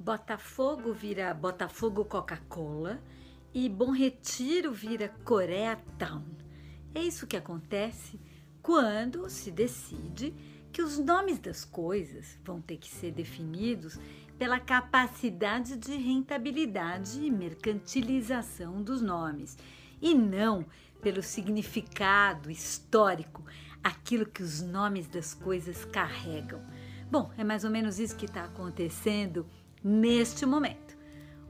Botafogo vira Botafogo Coca-Cola e Bom Retiro vira Corea Town. É isso que acontece quando se decide que os nomes das coisas vão ter que ser definidos pela capacidade de rentabilidade e mercantilização dos nomes e não pelo significado histórico, aquilo que os nomes das coisas carregam. Bom, é mais ou menos isso que está acontecendo neste momento.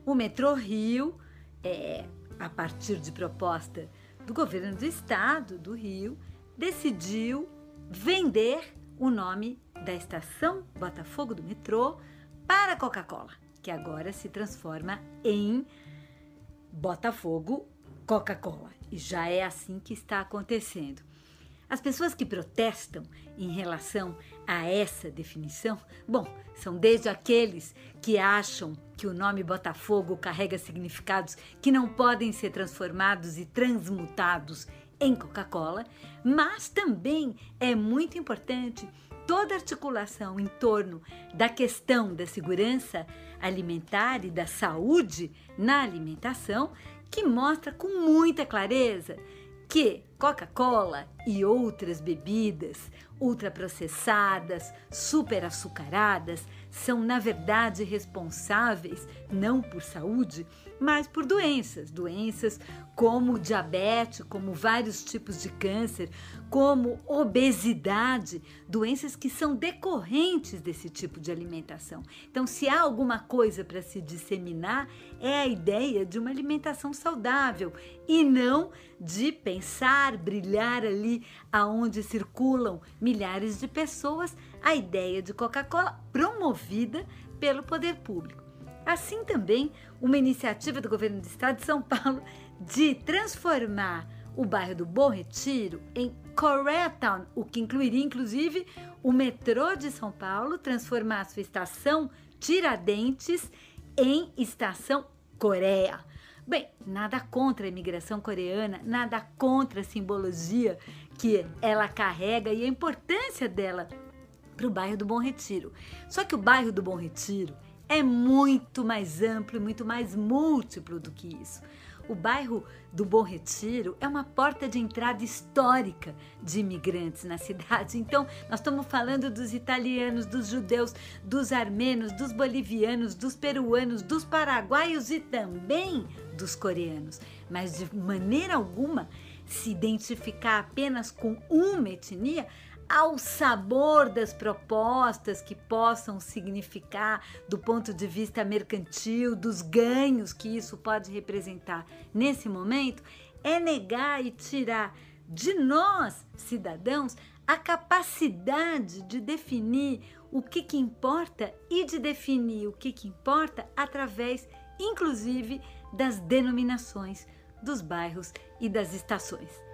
O Metrô Rio, é, a partir de proposta do governo do estado do Rio, decidiu vender o nome da estação Botafogo do metrô para Coca-Cola, que agora se transforma em Botafogo Coca-Cola. E já é assim que está acontecendo. As pessoas que protestam em relação a essa definição, bom, são desde aqueles que acham que o nome Botafogo carrega significados que não podem ser transformados e transmutados em Coca-Cola, mas também é muito importante toda articulação em torno da questão da segurança alimentar e da saúde na alimentação, que mostra com muita clareza que Coca-Cola e outras bebidas ultraprocessadas, superaçucaradas, são na verdade responsáveis não por saúde, mas por doenças, doenças como diabetes, como vários tipos de câncer, como obesidade, doenças que são decorrentes desse tipo de alimentação. Então, se há alguma coisa para se disseminar, é a ideia de uma alimentação saudável e não de pensar, brilhar ali aonde circulam milhares de pessoas a ideia de Coca-Cola promovida pelo poder público. Assim também, uma iniciativa do governo do estado de São Paulo de transformar o bairro do Bom Retiro em Koreatown, o que incluiria inclusive o metrô de São Paulo, transformar sua estação Tiradentes em estação Coreia. Bem, nada contra a imigração coreana, nada contra a simbologia que ela carrega e a importância dela para o bairro do Bom Retiro. Só que o bairro do Bom Retiro é muito mais amplo e muito mais múltiplo do que isso. O bairro do Bom Retiro é uma porta de entrada histórica de imigrantes na cidade. Então, nós estamos falando dos italianos, dos judeus, dos armenos, dos bolivianos, dos peruanos, dos paraguaios e também dos coreanos. Mas de maneira alguma se identificar apenas com uma etnia ao sabor das propostas que possam significar do ponto de vista mercantil, dos ganhos que isso pode representar nesse momento, é negar e tirar de nós, cidadãos, a capacidade de definir o que, que importa e de definir o que, que importa através, inclusive, das denominações dos bairros e das estações.